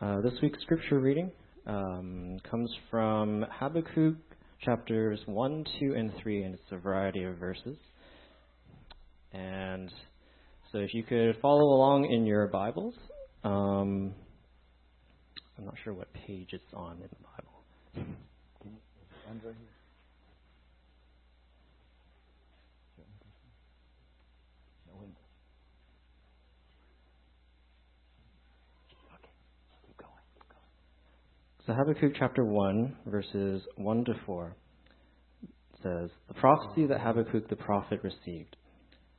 Uh, this week's scripture reading um, comes from Habakkuk chapters 1, 2, and 3, and it's a variety of verses. And so if you could follow along in your Bibles, um, I'm not sure what page it's on in the Bible. So Habakkuk chapter 1, verses 1 to 4 says, The prophecy that Habakkuk the prophet received.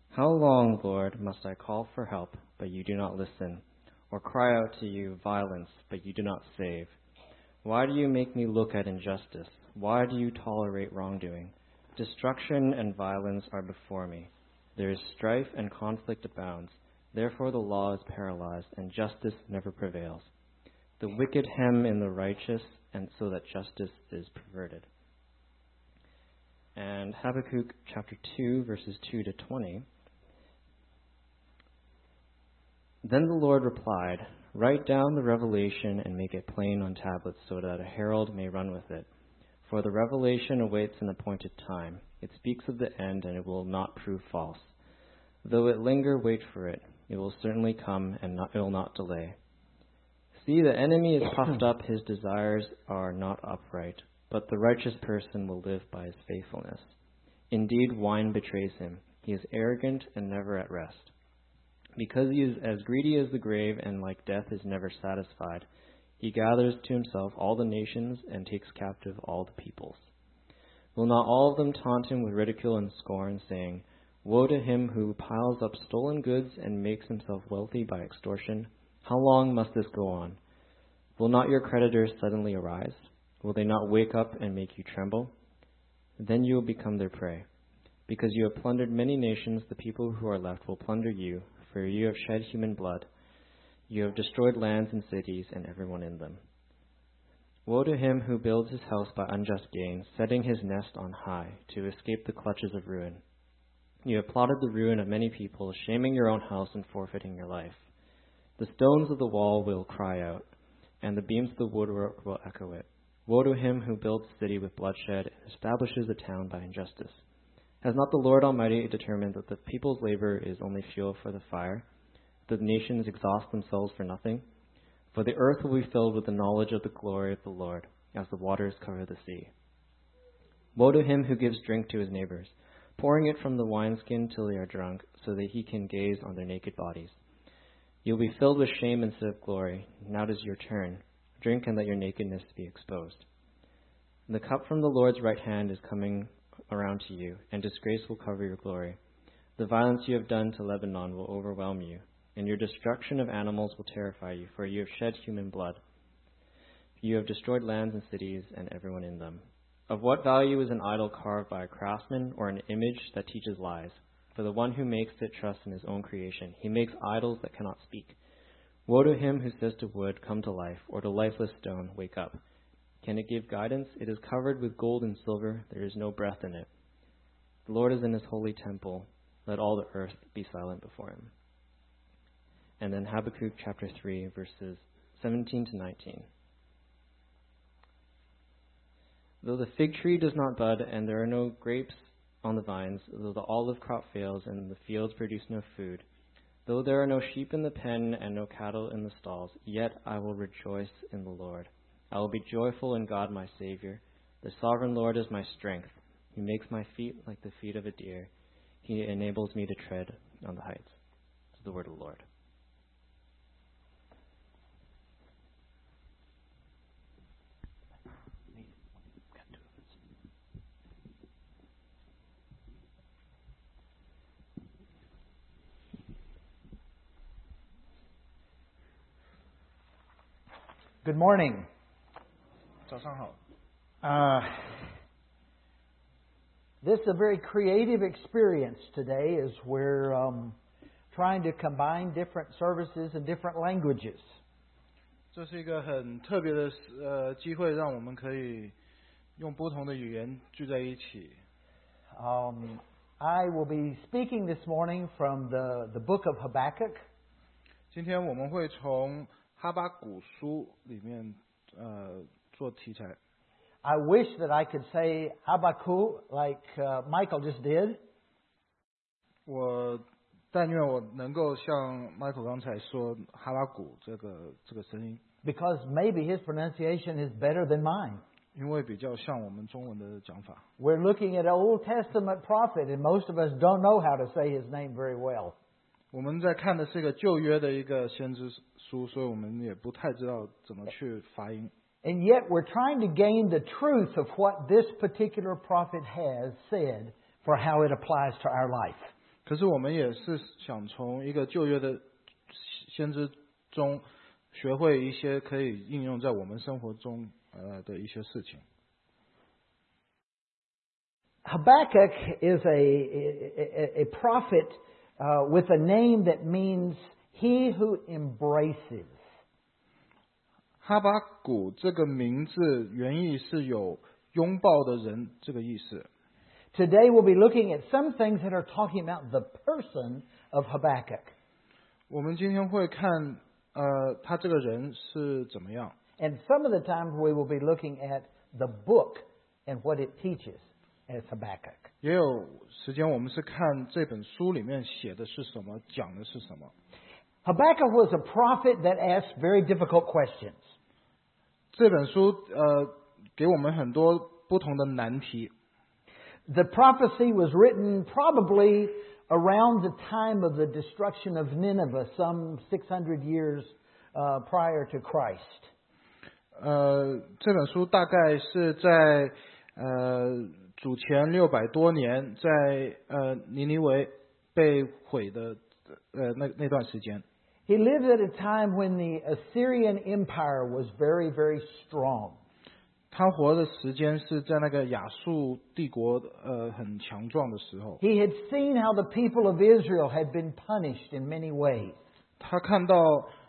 How long, Lord, must I call for help, but you do not listen, or cry out to you violence, but you do not save? Why do you make me look at injustice? Why do you tolerate wrongdoing? Destruction and violence are before me. There is strife and conflict abounds. Therefore the law is paralyzed, and justice never prevails. The wicked hem in the righteous, and so that justice is perverted. And Habakkuk chapter 2, verses 2 to 20. Then the Lord replied, Write down the revelation and make it plain on tablets so that a herald may run with it. For the revelation awaits an appointed time. It speaks of the end and it will not prove false. Though it linger, wait for it. It will certainly come and not, it will not delay. See, the enemy is puffed up, his desires are not upright, but the righteous person will live by his faithfulness. Indeed, wine betrays him. He is arrogant and never at rest. Because he is as greedy as the grave and like death is never satisfied, he gathers to himself all the nations and takes captive all the peoples. Will not all of them taunt him with ridicule and scorn, saying, Woe to him who piles up stolen goods and makes himself wealthy by extortion? How long must this go on? Will not your creditors suddenly arise? Will they not wake up and make you tremble? Then you will become their prey. Because you have plundered many nations, the people who are left will plunder you, for you have shed human blood. You have destroyed lands and cities and everyone in them. Woe to him who builds his house by unjust gain, setting his nest on high, to escape the clutches of ruin. You have plotted the ruin of many people, shaming your own house and forfeiting your life. The stones of the wall will cry out, and the beams of the woodwork will echo it. Woe to him who builds a city with bloodshed and establishes a town by injustice. Has not the Lord Almighty determined that the people's labor is only fuel for the fire, that the nations exhaust themselves for nothing? For the earth will be filled with the knowledge of the glory of the Lord, as the waters cover the sea. Woe to him who gives drink to his neighbors, pouring it from the wineskin till they are drunk, so that he can gaze on their naked bodies. You will be filled with shame instead of glory. Now it is your turn. Drink and let your nakedness be exposed. The cup from the Lord's right hand is coming around to you, and disgrace will cover your glory. The violence you have done to Lebanon will overwhelm you, and your destruction of animals will terrify you, for you have shed human blood. You have destroyed lands and cities and everyone in them. Of what value is an idol carved by a craftsman or an image that teaches lies? For the one who makes it trusts in his own creation. He makes idols that cannot speak. Woe to him who says to wood, Come to life, or to lifeless stone, Wake up. Can it give guidance? It is covered with gold and silver. There is no breath in it. The Lord is in his holy temple. Let all the earth be silent before him. And then Habakkuk chapter 3, verses 17 to 19. Though the fig tree does not bud, and there are no grapes on the vines, though the olive crop fails, and the fields produce no food, though there are no sheep in the pen and no cattle in the stalls, yet I will rejoice in the Lord. I will be joyful in God my Savior. The sovereign Lord is my strength. He makes my feet like the feet of a deer. He enables me to tread on the heights. This is the word of the Lord. Good morning. 早上好。 Uh, this is a very creative experience today as we're um, trying to combine different services and different languages. 这是一个很特别的呃机会，让我们可以用不同的语言聚在一起。 Um, I will be speaking this morning from the, the book of Habakkuk. 今天我们会从 哈巴古书里面呃做题材。 I wish that I could say Habakkuk like uh, Michael just did, 我但愿我能够像 Michael 刚才说哈巴谷这个这个声音， because maybe his pronunciation is better than mine. 因为比较像我们中文的讲法。 We're looking at an Old Testament prophet, and most of us don't know how to say his name very well. 我们在看的是一个旧约的一个先知书，所以我们也不太知道怎么去发音。 And yet we're trying to gain the truth of what this particular prophet has said for how it applies to our life. 可是我们也是想从一个旧约的先知中学会一些可以应用在我们生活中呃的一些事情。 Habakkuk is a, a, a prophet uh, with a name that means he who embraces. 哈巴谷这个名字原意是有拥抱的人这个意思。 Today we'll be looking at some things that are talking about the person of Habakkuk. 我们今天会看呃他这个人是怎么样， And some of the times we will be looking at the book and what it teaches as Habakkuk. 也有时间我们是看这本书里面写的是什么，讲的是什么。 Habakkuk was a prophet that asked very difficult questions. 这本书呃给我们很多不同的难题。 The prophecy was written probably around the time of the destruction of Nineveh, some 600 years uh, prior to Christ. 呃，这本书大概是在呃 主前六百多年，在呃尼尼维被毁的呃那那段时间。He lived at a time when the Assyrian Empire was very, very strong. 他活的时间是在那个亚述帝国呃很强壮的时候，He had seen how the people of Israel had been punished in many ways. 他看到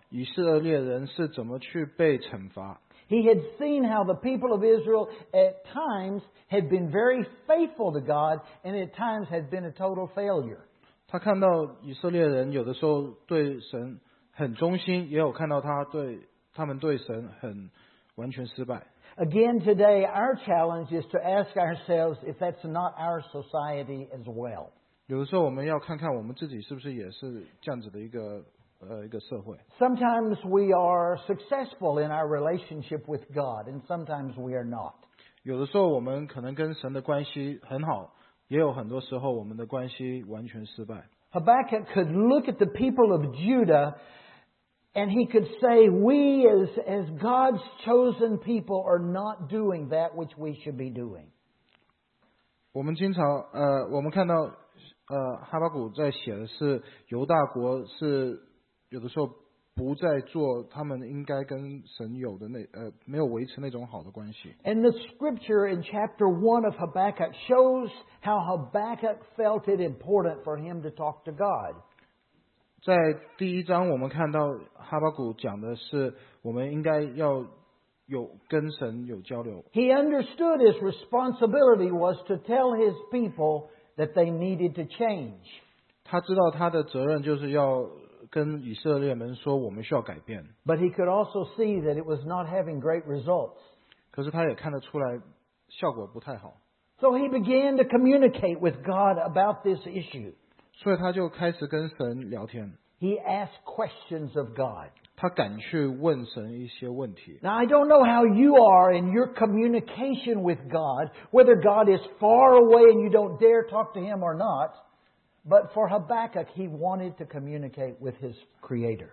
以色列人是怎么去被惩罚，He had seen how the people of Israel at times had been very faithful to God and at times had been a total failure. 他看到以色列人有的时候对神很忠心，也有看到他对他们对神很完全失败。 Again, today, our challenge is to ask ourselves if that's not our society as well. 有的时候我们要看看我们自己是不是也是这样子的一个 呃一个社会。 Sometimes we are successful in our relationship with God, and sometimes we are not. 有的时候我们可能跟神的关系很好，也有很多时候我们的关系完全失败。 Habakkuk could look at the people of Judah and he could say, We, as, as God's chosen people, are not doing that which we should be doing. 我们经常呃，我们看到呃哈巴谷在写的是犹大国是 有的时候不再做他们应该跟神有的那呃没有维持那种好的关系。 And the scripture in chapter 1 of Habakkuk shows how Habakkuk felt it important for him to talk to God. 在第一章，我们看到哈巴谷讲的是我们应该要有跟神有交流。 He understood his responsibility was to tell his people that they needed to change. 他知道他的责任就是要 跟以色列人说，我们需要改变。 But he could also see that it was not having great results. 可是他也看得出来效果不太好， So he began to communicate with God about this issue. 所以他就开始跟神聊天。 He asked questions of God. 他敢去问神一些问题。 Now, I don't know how you are in your communication with God, whether God is far away and you don't dare talk to Him or not. But for Habakkuk, he wanted to communicate with his Creator.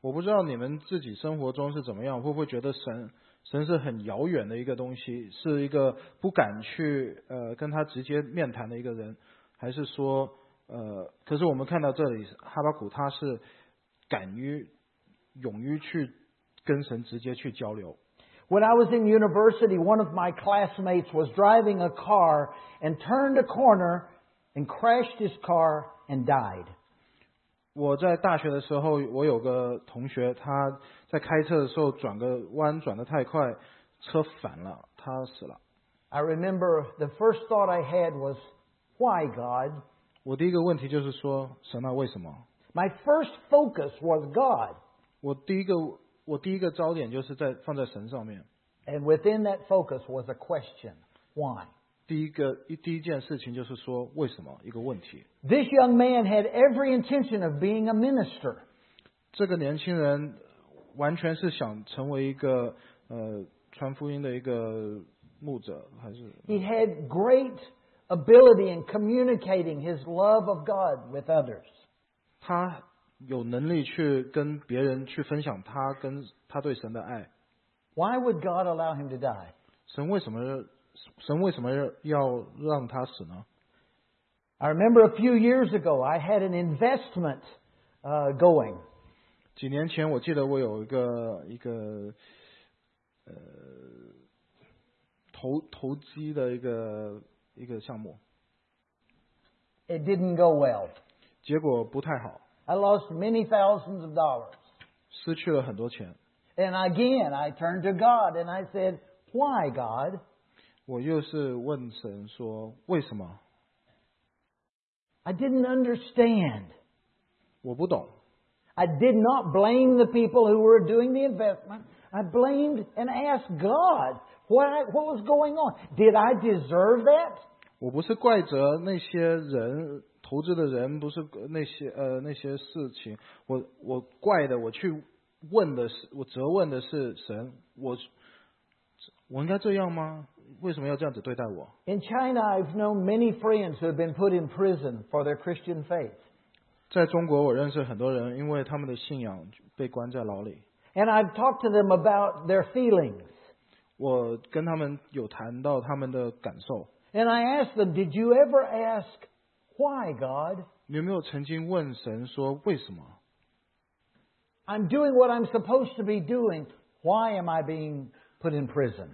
我不知道你们自己生活中是怎么样，会不会觉得神神是很遥远的一个东西，是一个不敢去呃跟他直接面谈的一个人，还是说呃？可是我们看到这里，哈巴谷他是敢于勇于去跟神直接去交流。 When I was in university, one of my classmates was driving a car and turned a corner and crashed his car and died. 我在大学的时候，我有个同学，他在开车的时候转个弯转得太快，车反了，他死了。 I remember the first thought I had was, Why, God? 我第一个问题就是说，神啊，为什么？ My first focus was God. 我第一个 我第一个焦点就是在放在神上面。 And within that focus was a question why? 第一个一第一件事情就是说为什么一个问题。 This young man had every intention of being a minister. 这个年轻人完全是想成为一个呃传福音的一个牧者，还是 He had great ability in communicating his love of God with others. 他有能力去跟别人去分享他跟他对神的爱。 Why would God allow him to die? 神为什么 神为什么要让他死呢？ I remember a few years ago, I had an investment uh, going. 几年前我记得我有一个一个呃投投机的一个一个项目， It didn't go well. 结果不太好， I lost many thousands of dollars. 失去了很多钱。 And again, I turned to God and I said, Why, God? 我又是问神说为什么？ I didn't understand. 我不懂， I did not blame the people who were doing the investment. I blamed and asked God what, I, what was going on. Did I deserve that? 我不是怪责那些人投资的人，不是那些呃那些事情，我我怪的，我去问的是，我责问的是神，我 我应该这样吗？为什么要这样子对待我？ In China, I've known many friends who have been put in prison for their Christian faith. 在中国，我认识很多人，因为他们的信仰被关在牢里。 And I've talked to them about their feelings. 我跟他们有谈到他们的感受。 And I asked them, Did you ever ask, Why, God? 你有没有曾经问神说为什么？ I'm doing what I'm supposed to be doing. Why am I being put in prison?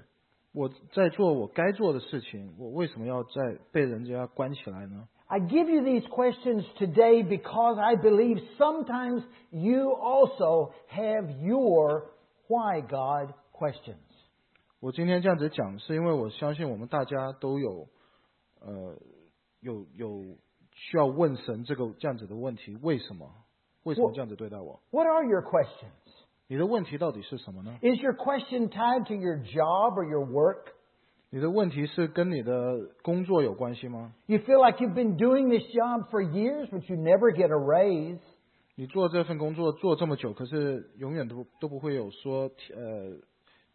我在做我该做的事情，我为什么要在被人家关起来呢？ I give you these questions today because I believe sometimes you also have your why God questions. 我今天这样子讲，是因为我相信我们大家都有，呃，有有需要问神这个这样子的问题：为什么？为什么我这样子对待我？ What are your questions? 你的问题到底是什么呢？ Is your question tied to your job or your work? 你的问题是跟你的工作有关系吗？ You feel like you've been doing this job for years, but you never get a raise. 你做这份工作做这么久，可是永远都都不会有说呃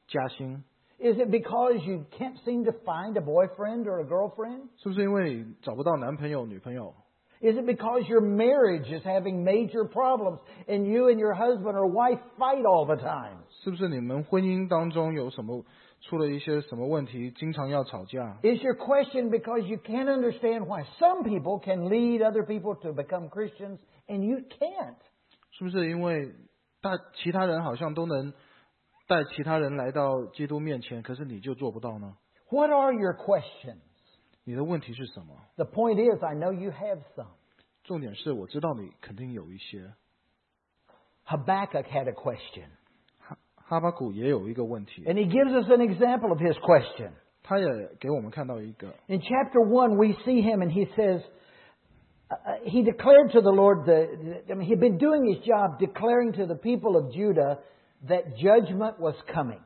加薪， Is it because you can't seem to find a boyfriend or a girlfriend? 是不是因为你找不到男朋友女朋友？ Is it because your marriage is having major problems and you and your husband or wife fight all the time? 是不是你们婚姻当中有什么出了一些什么问题，经常要吵架？ Is your question because you can't understand why some people can lead other people to become Christians and you can't? 是不是因为大其他人好像都能带其他人来到基督面前，可是你就做不到呢？ What are your questions? 你的问题是什么？ The point is, I know you have some. 重点是我知道你肯定有一些。 Habakkuk had a question. 哈哈巴谷也有一个问题， And he gives us an example of his question. 他也给我们看到一个， In chapter 1, we see him and he says, uh, uh, he declared to the Lord, the, I mean, he'd been doing his job declaring to the people of Judah that judgment was coming.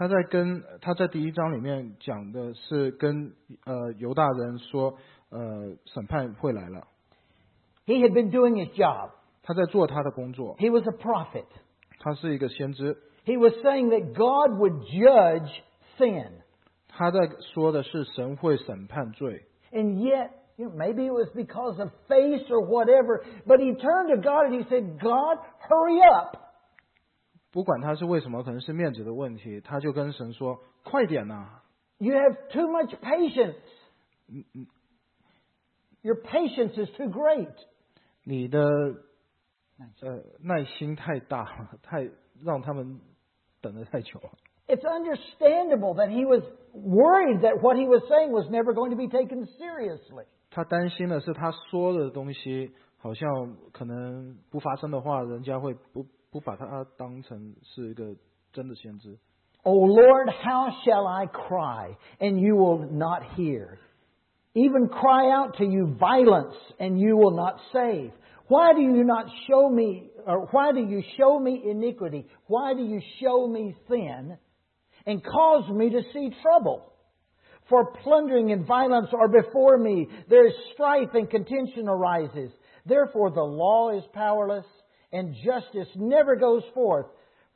他在跟他在第一章里面讲的是跟呃犹大人说，呃审判会来了。 He had been doing his job. 他在做他的工作， He was a prophet. 他是一个先知， He was saying that God would judge sin. 他在说的是神会审判罪。 And yet, you know, maybe it was because of face or whatever, but he turned to God and he said, God, hurry up. 不管他是为什么，可能是面子的问题，他就跟神说：“快点呐、 You have too much patience. Your patience is too great. 你的呃耐心太大了，太让他们等得太久了。 It's understandable that he was worried that what he was saying was never going to be taken seriously. 他担心的是他说的东西好像可能不发生的话，人家会不 不把他当成是一个真的先知。 O Lord, how shall I cry, and you will not hear? Even cry out to you violence, and you will not save. Why do you not show me, or why do you show me iniquity? Why do you show me sin and cause me to see trouble? For plundering and violence are before me. There is strife and contention arises. Therefore the law is powerless and justice never goes forth.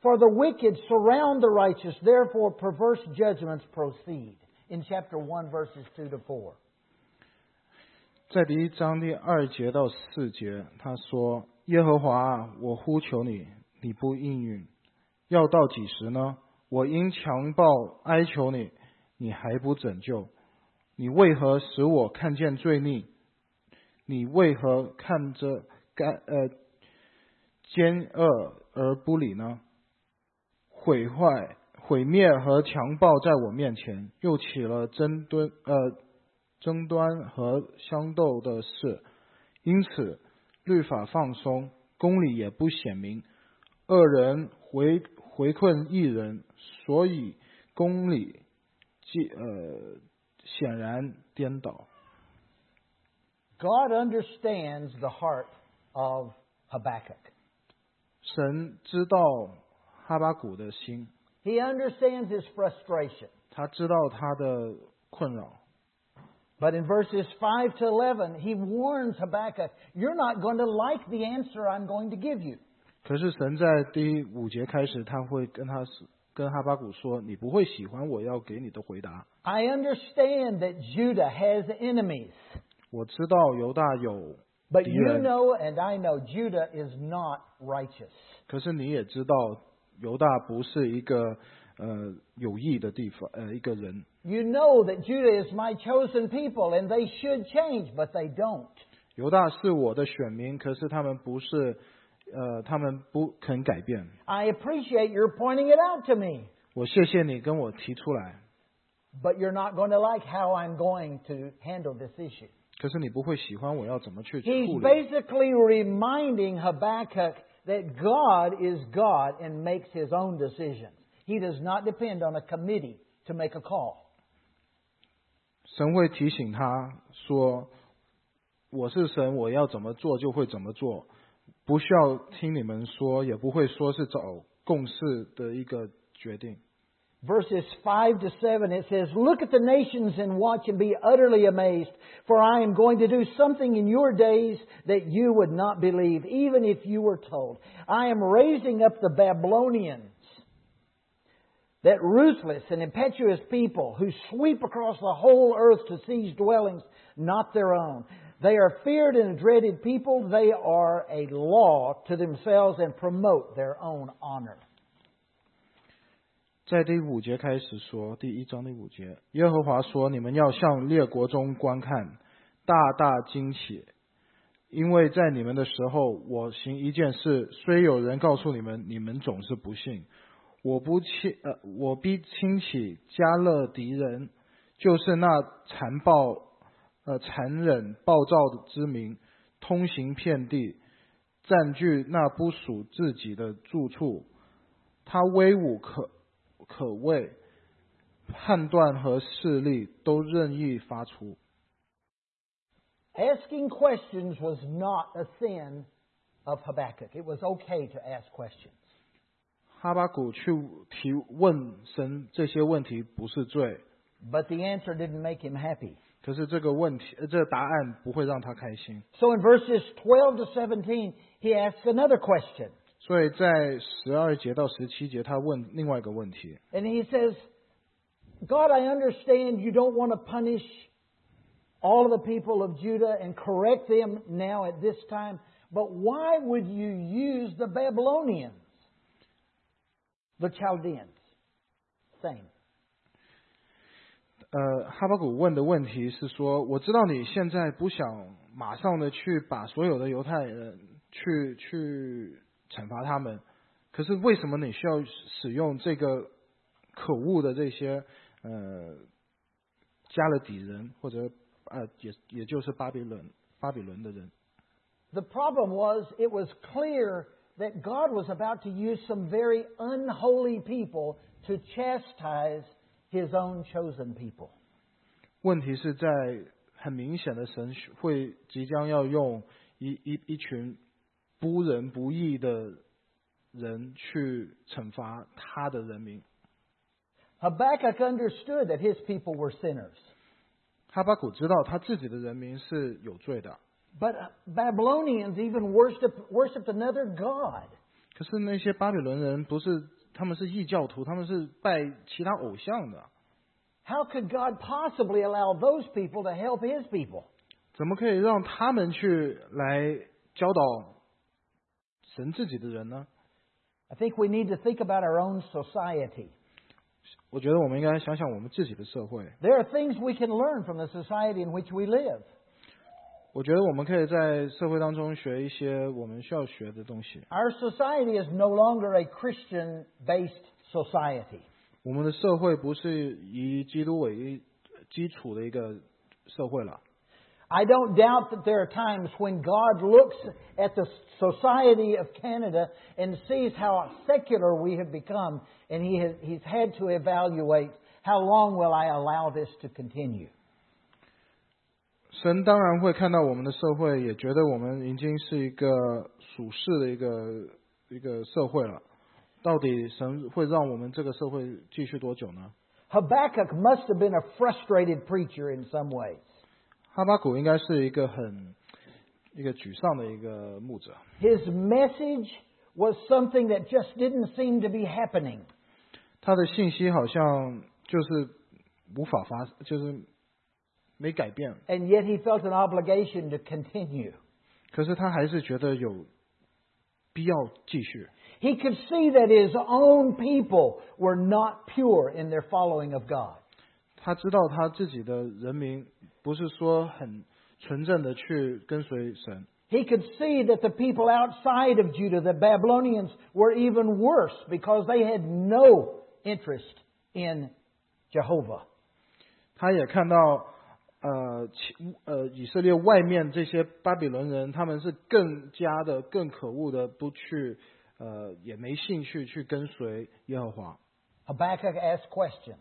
For the wicked surround the righteous. Therefore perverse judgments proceed. In chapter 1 verses 2 to 4. 在第一章第二节到四节，他说：“耶和华啊，我呼求你，你不应允，要到几时呢？我因强暴哀求你，你还不拯救？你为何使我看见罪孽？你为何看着干呃 奸恶而不理呢？毁坏、毁灭和强暴在我面前，又起了争端呃。”争端和相斗的事，因此律法放松，公理也不显明，恶人回回困一人，所以公理既呃显然颠倒。God understands the heart of Habakkuk. 神知道哈巴谷的心。He understands his frustration. 他知道他的困扰。But in verses 5 to 11, he warns Habakkuk, You're not going to like the answer I'm going to give you. 可是神在第五节开始，他会跟他跟哈巴谷说：“你不会喜欢我要给你的回答。” I understand that Judah has enemies. 我知道犹大有 But you know and I know Judah is not righteous. 可是你也知道犹大不是一个呃有益的地方呃一个人。you know that Judah is my chosen people and they should change, but they don't. 犹大是我的选民，可是他们不是，呃，他们不肯改变。I appreciate your pointing it out to me. 我谢谢你跟我提出来。But you're not going to like how I'm going to handle this issue. 可是你不会喜欢我要怎么去处 He's 理。basically reminding Habakkuk that God is God and makes his own decisions. He does not depend on a committee to make a call. 神会提醒他说：“我是神，我要怎么做就会怎么做，不需要听你们说，也不会说是找共识的一个决定。” Verses 5 to 7, it says, Look at the nations and watch and be utterly amazed, for I am going to do something in your days that you would not believe, even if you were told. I am raising up the Babylonians that ruthless and impetuous people who sweep across the whole earth to seize dwellings not their own. They are feared and dreaded people. They are a law to themselves and promote their own honor. 在第五节开始说，第一章第五节，耶和华说：“你们要向列国中观看，大大惊奇，因为在你们的时候，我行一件事，虽有人告诉你们，你们总是不信。我不亲呃，我必兴起加勒敌人，就是那残暴呃残忍暴躁之民，通行遍地，占据那不属自己的住处。他威武可 可畏，判断和势力都任意发出。 Asking questions was not a sin of Habakkuk. It was okay to ask questions. 哈巴谷去提问神这些问题不是罪， But the answer didn't make him happy. 可是这个问题，呃这个答案不会让他开心。 So in verses 12 to 17, he asks another question. 所以在十二节到十七节，他问另外一个问题。 And he says, God, I understand you don't want to punish all of the people of Judah and correct them now at this time, but why would you use the Babylonians? The Chaldeans. Same. 呃，哈巴谷问的问题是说，我知道你现在不想马上的去把所有的犹太人去去 惩罚他们，可是为什么你需要使用这个可恶的这些呃加勒底人或者呃也也就是巴比伦巴比伦的人？ The problem was it was clear that God was about to use some very unholy people to chastise his own chosen people. 问题是在很明显的神会即将要用一一一群 不仁不义的人去惩罚他的人民。 Habakkuk understood that his people were sinners. 哈巴谷知道他自己的人民是有罪的， But Babylonians even worshiped, worshiped another god. 可是那些巴比伦人不是，他们是异教徒，他们是拜其他偶像的， How could God possibly allow those people to help his people? 怎么可以让他们去来教导 神自己的人呢？ I think we need to think about our own society. 我觉得我们应该想想我们自己的社会。 There are things we can learn from the society in which we live. 我觉得我们可以在社会当中学一些我们需要学的东西。 Our society is no longer a Christian based society. 我们的社会不是以基督为基础的一个社会了。 I don't doubt that there are times when God looks at the society of Canada and sees how secular we have become, and he has, He's had to evaluate how long will I allow this to continue. 神当然会看到我们的社会，也觉得我们已经是一个属世的一个一个社会了。到底神会让我们这个社会继续多久呢？ Habakkuk must have been a frustrated preacher in some ways. 哈巴谷应该是一个很一个沮丧的一个牧者， His message was something that just didn't seem to be happening. 他的信息好像就是无法发，就是没改变。 And yet he felt an obligation to continue. 可是他还是觉得有必要继续。 He could see that his own people were not pure in their following of God. 他知道他自己的人民 不是说很纯正的去跟随神， He could see that the people outside of Judah, the Babylonians, were even worse because they had no interest in Jehovah. 他也看到呃其呃以色列外面这些巴比伦人，他们是更加的更可恶的，不去呃也没兴趣去跟随耶和华。 Habakkuk asked questions.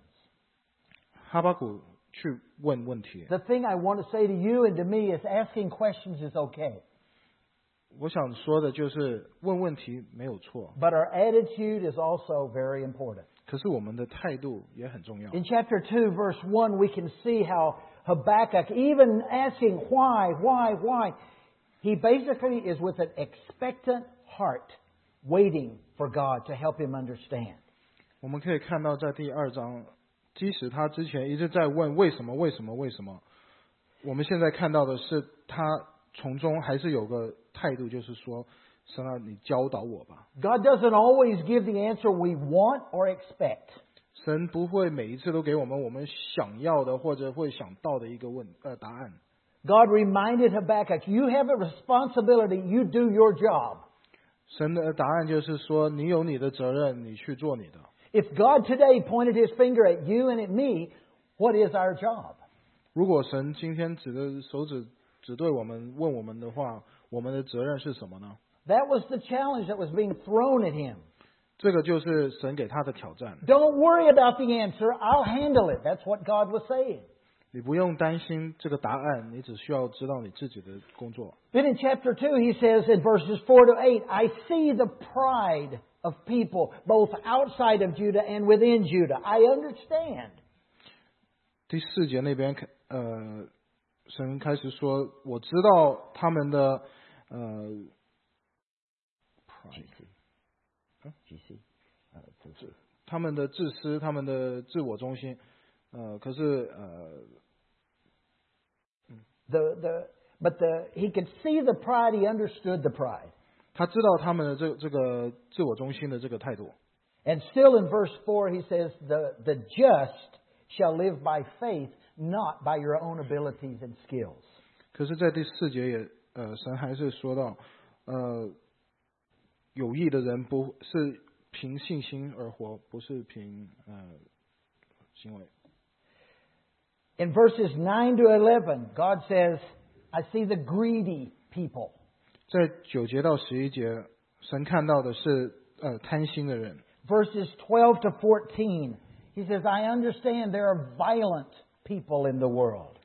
哈巴谷 去问问题， The thing I want to say to you and to me is asking questions is okay. 我想说的就是问问题没有错， But our attitude is also very important. 可是我们的态度也很重要。 In chapter 2, verse 1, we can see how Habakkuk, even asking why, why, why, he basically is with an expectant heart, waiting for God to help him understand. 我们可以看到，在第二章， 即使他之前一直在问为什么、为什么、为什么，我们现在看到的是他从中还是有个态度，就是说，神啊，你教导我吧。God doesn't always give the answer we want or expect. 神不会每一次都给我们我们想要的或者会想到的一个问呃答案。God reminded Habakkuk, you have a responsibility, you do your job. 神的答案就是说，你有你的责任，你去做你的。If God today pointed his finger at you and at me, what is our job? 如果神今天指着手指指对我们问我们的话，我们的责任是什么呢？ That was the challenge that was being thrown at him. 这个就是神给他的挑战。 Don't worry about the answer, I'll handle it. That's what God was saying. 你不用担心这个答案，你只需要知道你自己的工作。 Then in chapter 2, he says in verses 4 to 8, I see the pride of people both outside of Judah and within Judah. I understand. 第四节那边，呃，神开始说：“我知道他们的呃 pride， GC. 他们的自私，他们的自我中心，呃，可是呃， The, the, but the, he could see the pride, he understood the pride. 他知道他们的这这个自我中心的这个态度。 And still in verse 4, he says, the, the just shall live by faith, not by your own abilities and skills. 可是，在第四节也，呃，神还是说到，呃，有意的人不是凭信心而活，不是凭呃行为。 In verses 9 to 11, God says, I see the greedy people. 在九节到十一节，神看到的是呃贪心的人。 Verses 12 to 14, he says, I understand there are violent people in the world.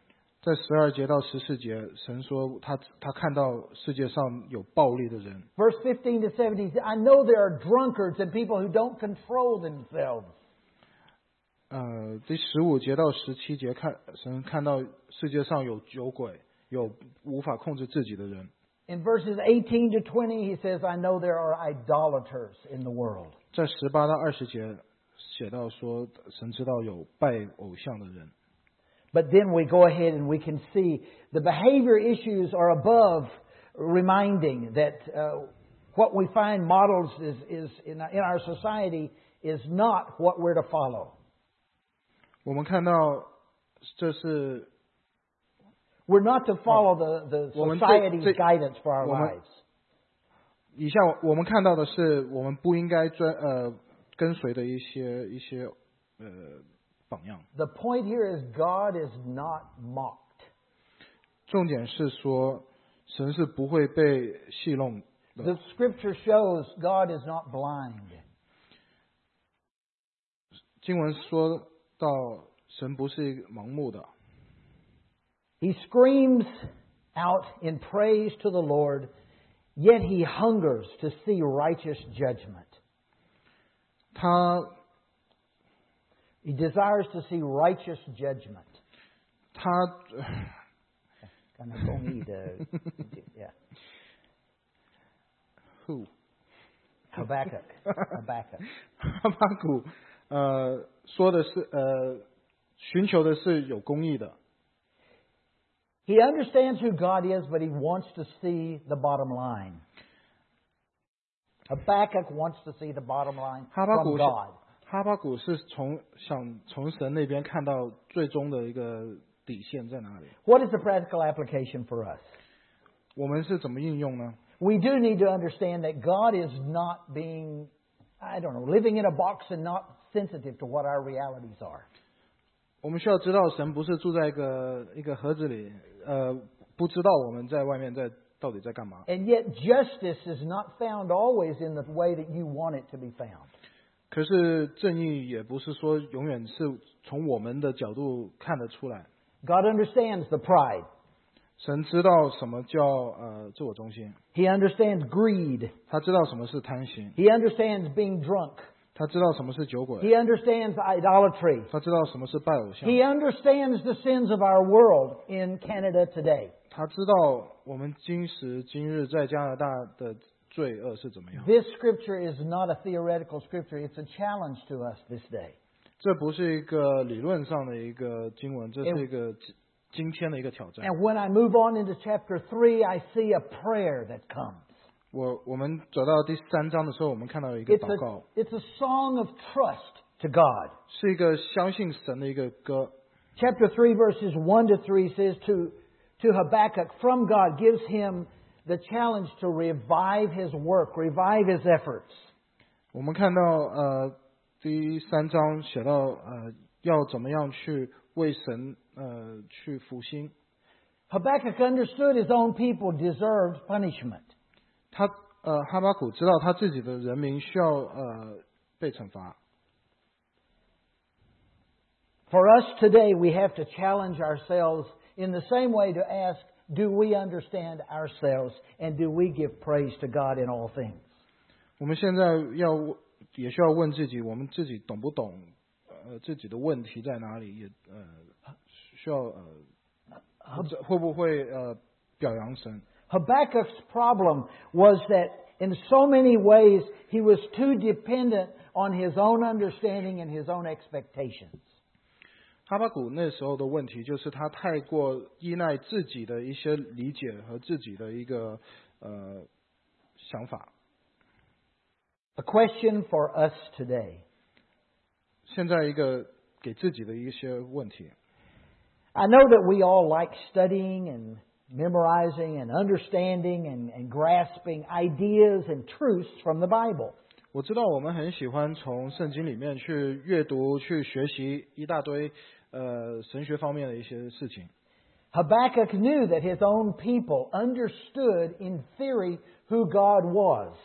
在十二节到十四节，神说他他看到世界上有暴力的人。 Verse 15 to 17 says, I know there are drunkards and people who don't control themselves. 呃，第十五节到十七节看神看到世界上有酒鬼，有无法控制自己的人。 In verses 18 to 20, he says, I know there are idolaters in the world. 在十八到二十节写到说，神知道有拜偶像的人。 But then we go ahead and we can see the behavior issues are above reminding that uh, what we find models is, is in, in our society is not what we're to follow. 我们看到这是 We're not to follow the, the 我们这- society's 这- guidance for our 我们- lives. 以下我们看到的是我们不应该专呃跟随的一些一些呃榜样。 The point here is God is not mocked. 重点是说，神是不会被戏弄的。 The scripture shows God is not blind. 经文说到，神不是一个盲目的， He screams out in praise to the Lord, yet he hungers to see righteous judgment. 他 He desires to see righteous judgment. 他 Kind of 公义的 yeah. who Habakkuk. Habakkuk. 哈巴谷呃说的是呃寻求的是有公义的， He understands who God is, but he wants to see the bottom line. Habakkuk wants to see the bottom line 哈巴 from 谷是 God. 哈巴谷是从想从神那边看到最终的一个底线在哪里。 What is the practical application for us? 我们是怎么应用呢？ We do need to understand that God is not being, I don't know, living in a box and not sensitive to what our realities are. 我们需要知道，神不是住在一个一个盒子里， 呃，不知道我们在外面在到底在干嘛。 And yet, justice is not found always in the way that you want it to be found. 可是正义也不是说永远是从我们的角度看得出来。 God understands the pride. 神知道什么叫呃自我中心， He understands greed. 他知道什么是贪心， He understands being drunk. 他知道什么是酒鬼， He understands idolatry. 他知道什么是拜偶像， He understands the sins of our world in Canada today. 他知道我们今时今日在加拿大的罪恶是怎么样。 This scripture is not a theoretical scripture. It's a challenge to us this day. 这不是一个理论上的一个经文，这是一个今今天的一个挑战。 And when I move on into chapter 3, I see a prayer that comes. 我我们走到第三章的时候，我们看到一个 It's 祷告， a, it's a song of trust to God. 是一个相信神的一个歌。 Chapter 3, verses 1 to 3 says to, to Habakkuk, from God, gives him the challenge to revive his work, revive his efforts. 我们看到呃第三章写到呃要怎么样去为神呃去复兴。 Habakkuk understood his own people deserved punishment. 他呃哈巴谷知道他自己的人民需要呃被惩罚。 For us today, we have to challenge ourselves in the same way to ask, do we understand ourselves and do we give praise to God in all things? 我们现在要也需要问自己，我们自己懂不懂呃自己的问题在哪里？也呃需要呃或者会不会呃表扬神？ Habakkuk's problem was that in so many ways he was too dependent on his own understanding and his own expectations. 哈巴谷那时候的问题就是他太过依赖自己的一些理解和自己的一个呃想法。 A question for us today. 现在一个给自己的一些问题， I know that we all like studying and memorizing and understanding and, and grasping ideas and truths from the Bible. 我知道我们很喜欢从圣经里面去阅读、去学习一大堆呃神学方面的一些事情。 Habakkuk knew that his own people understood in theory who God was.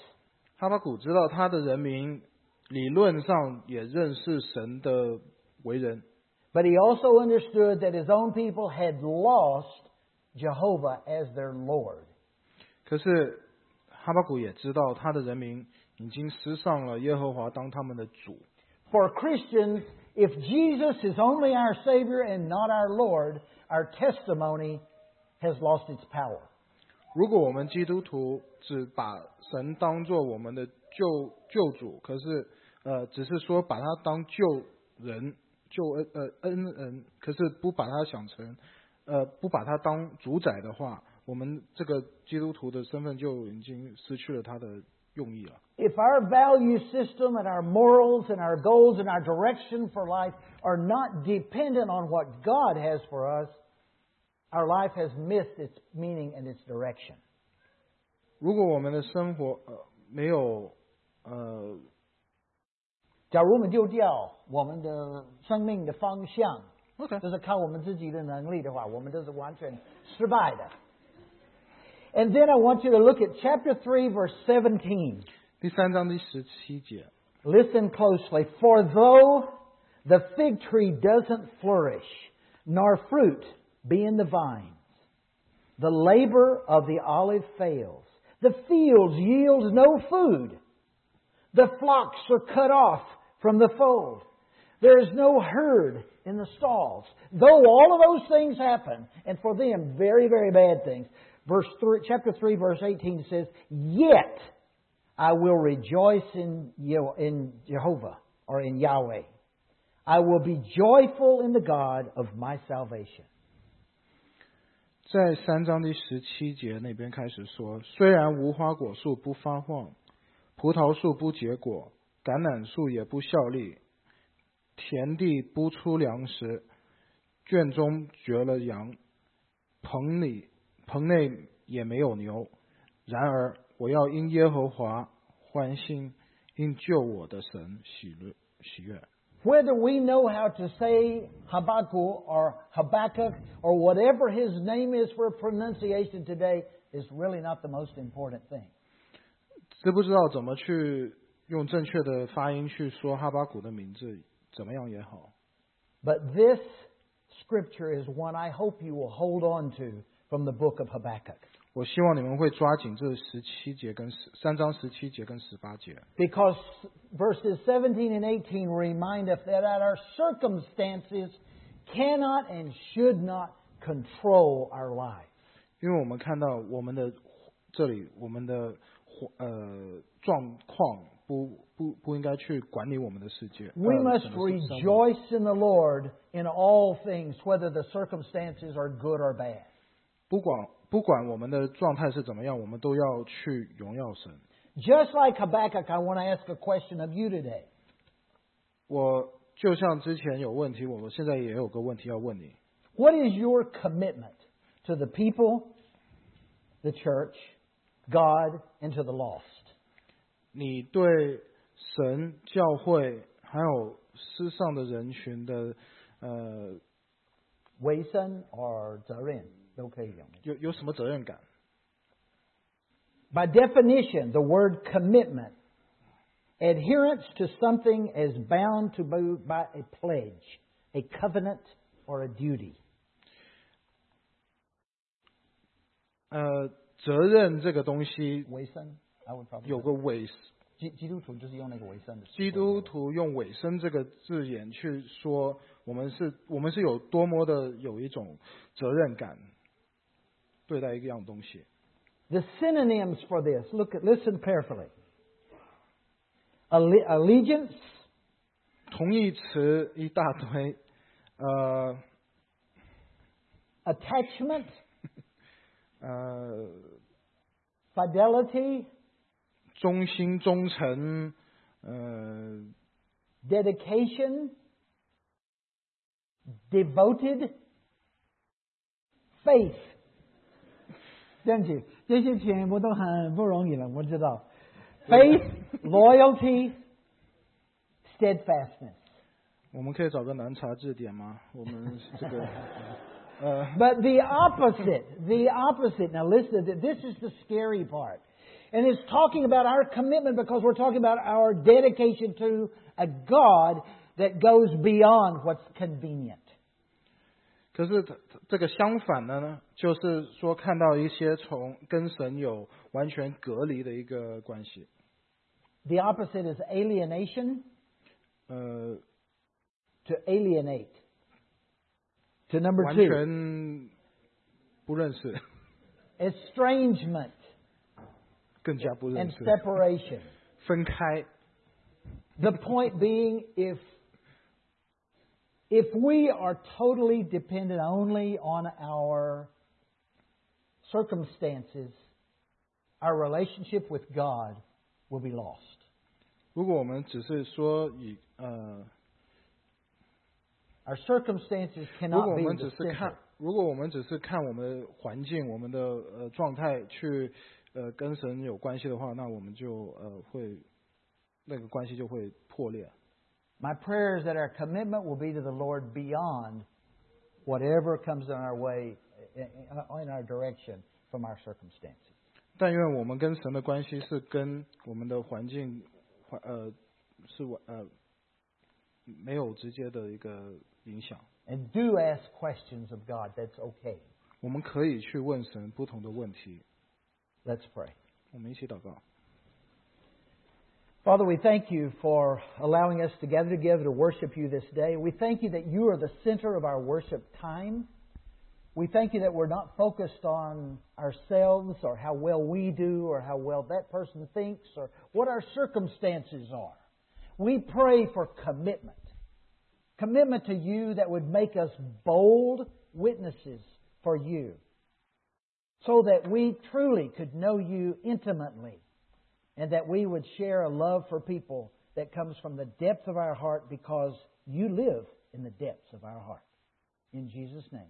哈巴谷知道他的人民理论上也认识神的为人， But he also understood that his own people had lost Jehovah as their Lord. 可是哈巴谷也知道他的人民已经失上了耶和华当他们的主。For Christians, if Jesus is only our Savior and not our Lord, our testimony has lost its power. 如果我们基督徒只把神当做我们的救救主，可是呃，只是说把他当救人、救恩呃恩人，可是不把他想成呃不把他当主宰的话，我们这个基督徒的身份就已经失去了他的用意了。If our value system and our morals and our goals and our direction for life are not dependent on what God has for us, our life has missed its meaning and its direction. 如果我们的生活呃没有呃假如我们丢掉我们的生命的方向，OK 就是靠我们自己的能力的话，我们都是完全失败的。And then I want you to look at chapter 3, verse 17. 第三章第十七节， Listen closely. For though the fig tree doesn't flourish, nor fruit be in the vines, the labor of the olive fails, the fields yield no food, the flocks are cut off from the fold, there is no herd in the stalls. Though all of those things happen, and for them very, very bad things, verse three, chapter 3, verse 18 says, Yet I will rejoice in, Ye- in Jehovah or in Yahweh. I will be joyful in the God of my salvation. 在三章第十七节那边开始说，虽然无花果树不发黄，葡萄树不结果，橄榄树也不效力， 田地不出粮食，圈中绝了羊，棚里棚内也没有牛。然而我要因耶和华欢心，因救我的神喜乐喜悦。Whether we know how to say Habakkuk or Habakkuk or whatever his name is for pronunciation today is really not the most important thing. 知不知道怎么去用正确的发音去说哈巴谷的名字，怎么样也好。 But this scripture is one I hope you will hold on to from the book of Habakkuk. 我希望你们会抓紧这十七节跟十三章十七节跟十八节， Because verses 17 and 18 remind us that our circumstances cannot and should not control our lives. 因为我们看到我们的这里我们的呃状况 不不不应该去管理我们的世界。 We 呃 must 整个生活 rejoice in the Lord in all things, whether the circumstances are good or bad. 不管不管我们的状态是怎么样，我们都要去荣耀神。 Just like Habakkuk, I want to ask a question of you today. 我就像之前有问题，我现在也有个问题要问你。 What is your commitment to the people, the church, God, and to the lost? 你对神、教会还有世上的人群的呃委身 or 责任都可以用。有有什么责任感？ By definition, the word commitment, adherence to something as bound to be by a pledge, a covenant, or a duty. 呃，责任这个东西委身 I would probably 有个尾，基基督徒就是用那个委身的。基督徒用尾声这个字眼去说，我们是我们是有多么的有一种责任感对待一样东西。The synonyms for this, look at, listen carefully. Alle- Allegiance, 同义词一大堆，呃 attachment, 呃，fidelity, 忠心忠诚，呃，dedication, devoted, faith. 对不起，这些全部都很不容易了，我知道。Faith, loyalty, steadfastness. 我们可以找个南查字典吗？我们这个，呃，But the opposite, the opposite. Now listen, this is the scary part. And it's talking about our commitment because we're talking about our dedication to a God that goes beyond what's convenient. 可是它这个相反的呢，就是说看到一些从跟神有完全隔离的一个关系。 The opposite is alienation, 呃， to alienate. To number 完 two, 全不认识， estrangement 更加不认 and 识， separation. 分开。 The point being, if if we are totally dependent only on our circumstances, our relationship with God will be lost. 如果我们只是说以呃， Our circumstances 如 cannot 果我 be 们 the 只是看 center.，如果我们只是看我们的环境、我们的呃状态去 呃跟神有关系的话，那我们就呃会那个关系就会破裂。My prayer is that our commitment will be to the Lord beyond whatever comes in our way, in our direction from our circumstances. 但愿我们跟神的关系是跟我们的环境环呃是完呃没有直接的一个影响。And do ask questions of God. That's okay. 我们可以去问神不同的问题。Let's pray. 我们一起祷告。 Father, we thank you for allowing us to gather together to worship you this day. We thank you that you are the center of our worship time. We thank you that we're not focused on ourselves or how well we do or how well that person thinks or what our circumstances are. We pray for commitment. Commitment to you that would make us bold witnesses for you so that we truly could know you intimately and that we would share a love for people that comes from the depth of our heart because you live in the depths of our heart. In Jesus' name.